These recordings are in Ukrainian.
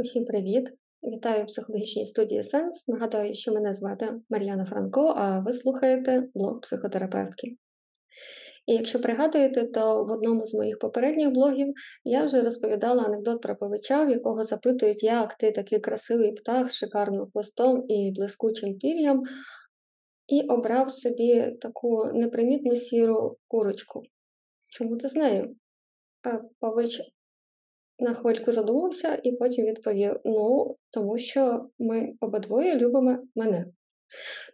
Усім привіт! Вітаю в психологічній студії Сенс. Нагадаю, що мене звати Мар'яна Франко, а ви слухаєте блог психотерапевтки. І якщо пригадуєте, то в одному з моїх попередніх блогів я вже розповідала анекдот про павича, в якого запитують, як ти такий красивий птах з шикарним хвостом і блискучим пір'ям, і обрав собі таку непримітну сіру курочку. Чому ти з нею? Павич на хвильку задумався і потім відповів: Ну, тому що ми обидвоє любимо мене.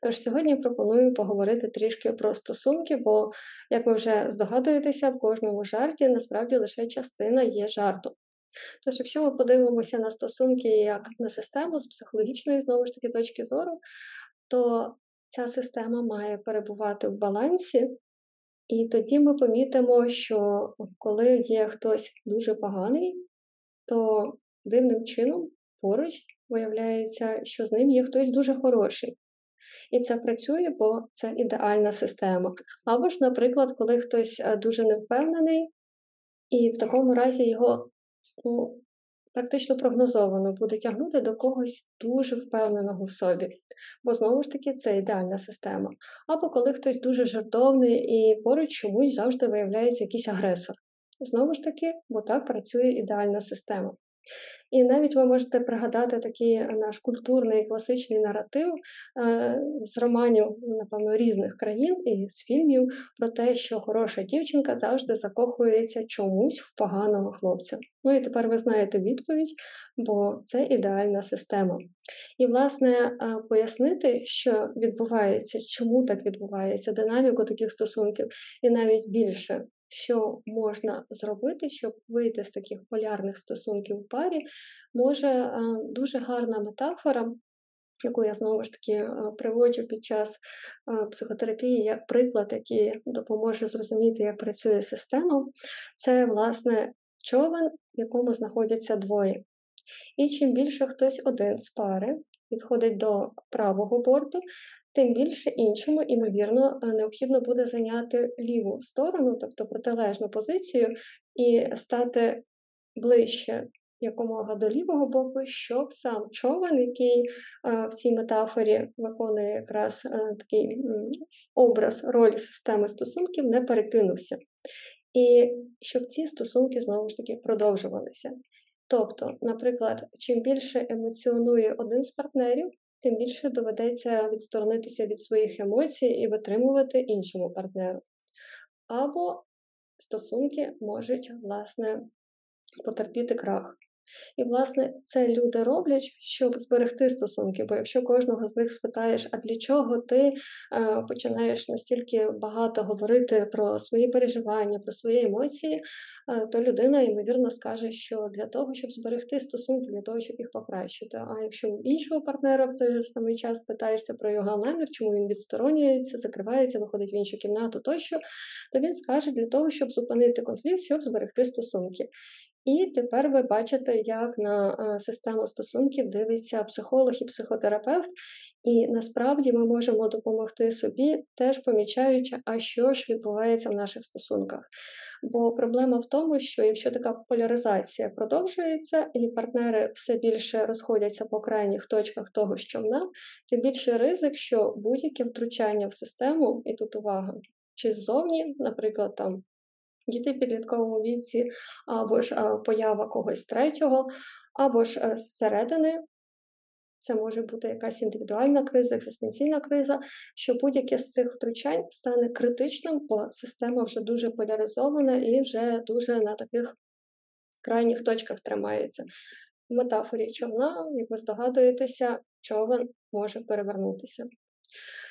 Тож сьогодні пропоную поговорити трішки про стосунки, бо, як ви вже здогадуєтеся, в кожному жарті насправді лише частина є жарту. Тож, якщо ми подивимося на стосунки як на систему з психологічної знову ж таки точки зору, то ця система має перебувати в балансі, і тоді ми помітимо, що коли є хтось дуже поганий, то дивним чином поруч виявляється, що з ним є хтось дуже хороший. І це працює, бо це ідеальна система. Або ж, наприклад, коли хтось е, дуже невпевнений, і в такому разі його ну, практично прогнозовано буде тягнути до когось дуже впевненого в собі. Бо знову ж таки це ідеальна система. Або коли хтось дуже жартовний і поруч чомусь завжди виявляється якийсь агресор. Знову ж таки, бо так працює ідеальна система. І навіть ви можете пригадати такий наш культурний класичний наратив е, з романів, напевно, різних країн і з фільмів про те, що хороша дівчинка завжди закохується чомусь в поганого хлопця. Ну і тепер ви знаєте відповідь, бо це ідеальна система. І, власне, е, пояснити, що відбувається, чому так відбувається, динаміку таких стосунків, і навіть більше що можна зробити, щоб вийти з таких полярних стосунків в парі, може е, дуже гарна метафора. Яку я знову ж таки е, приводжу під час е, психотерапії як приклад, який допоможе зрозуміти, як працює система, це, власне, човен, в якому знаходяться двоє. І чим більше хтось один з пари підходить до правого борту, тим більше іншому, імовірно, е, необхідно буде зайняти ліву сторону, тобто протилежну позицію, і стати ближче якомога до лівого боку, щоб сам човен, який е, в цій метафорі виконує якраз е, такий образ ролі системи стосунків, не перекинувся. І щоб ці стосунки знову ж таки продовжувалися. Тобто, наприклад, чим більше емоціонує один з партнерів, тим більше доведеться відсторонитися від своїх емоцій і витримувати іншому партнеру. Або стосунки можуть, власне, потерпіти крах. І, власне, це люди роблять, щоб зберегти стосунки. Бо якщо кожного з них спитаєш, а для чого ти е, починаєш настільки багато говорити про свої переживання, про свої емоції, е, то людина, ймовірно, скаже, що для того, щоб зберегти стосунки, для того, щоб їх покращити. А якщо у іншого партнера в той самий час спитаєшся про його намір, чому він відсторонюється, закривається, виходить в іншу кімнату тощо, то він скаже для того, щоб зупинити конфлікт, щоб зберегти стосунки. І тепер ви бачите, як на е, систему стосунків дивиться психолог і психотерапевт, і насправді ми можемо допомогти собі, теж помічаючи, а що ж відбувається в наших стосунках. Бо проблема в тому, що якщо така поляризація продовжується, і партнери все більше розходяться по крайніх точках того, що в нам, тим більше ризик, що будь-яке втручання в систему, і тут увага, чи ззовні, наприклад, там діти в підлітковому віці, або ж поява когось третього, або ж е, зсередини. Це може бути якась індивідуальна криза, екзистенційна криза, що будь-яке з цих втручань стане критичним, бо система вже дуже поляризована і вже дуже на таких крайніх точках тримається. В метафорі човна, як ви здогадуєтеся, човен може перевернутися.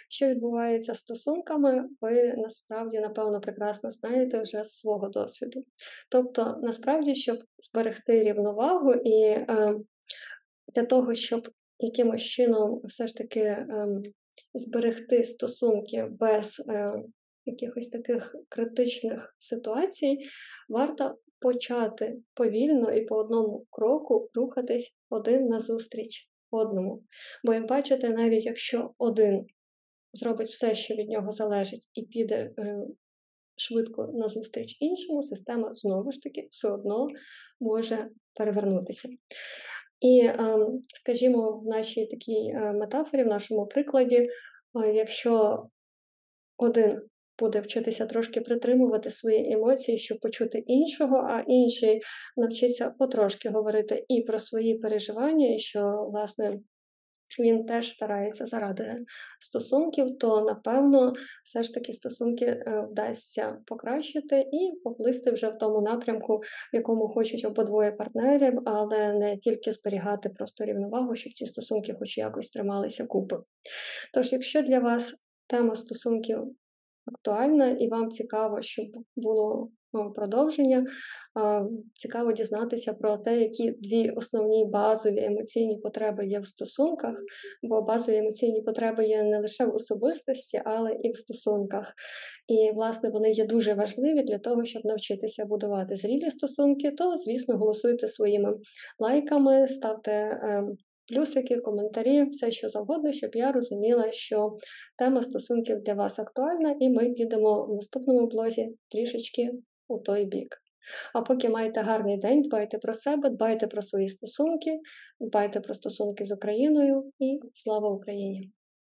Що відбувається з стосунками, ви насправді, напевно, прекрасно знаєте вже з свого досвіду. Тобто, насправді, щоб зберегти рівновагу і е, для того, щоб якимось чином все ж таки е, зберегти стосунки без е, якихось таких критичних ситуацій, варто почати повільно і по одному кроку рухатись один назустріч одному. Бо, як бачите, навіть якщо один зробить все, що від нього залежить, і піде е, швидко назустріч іншому, система знову ж таки все одно може перевернутися. І, ем, скажімо, в нашій такій е, метафорі, в нашому прикладі, е, якщо один буде вчитися трошки притримувати свої емоції, щоб почути іншого, а інший навчиться потрошки говорити і про свої переживання, і що, власне, він теж старається заради стосунків, то напевно все ж таки стосунки е, вдасться покращити і поплисти вже в тому напрямку, в якому хочуть обидвоє партнерів, але не тільки зберігати просто рівновагу, щоб ці стосунки хоч якось трималися купи. Тож, якщо для вас тема стосунків актуальна і вам цікаво, щоб було продовження. Цікаво дізнатися про те, які дві основні базові емоційні потреби є в стосунках, бо базові емоційні потреби є не лише в особистості, але і в стосунках. І, власне, вони є дуже важливі для того, щоб навчитися будувати зрілі стосунки, то, звісно, голосуйте своїми лайками, ставте. Ем, плюсики, коментарі, все що завгодно, щоб я розуміла, що тема стосунків для вас актуальна, і ми підемо в наступному блозі трішечки у той бік. А поки маєте гарний день, дбайте про себе, дбайте про свої стосунки, дбайте про стосунки з Україною і слава Україні!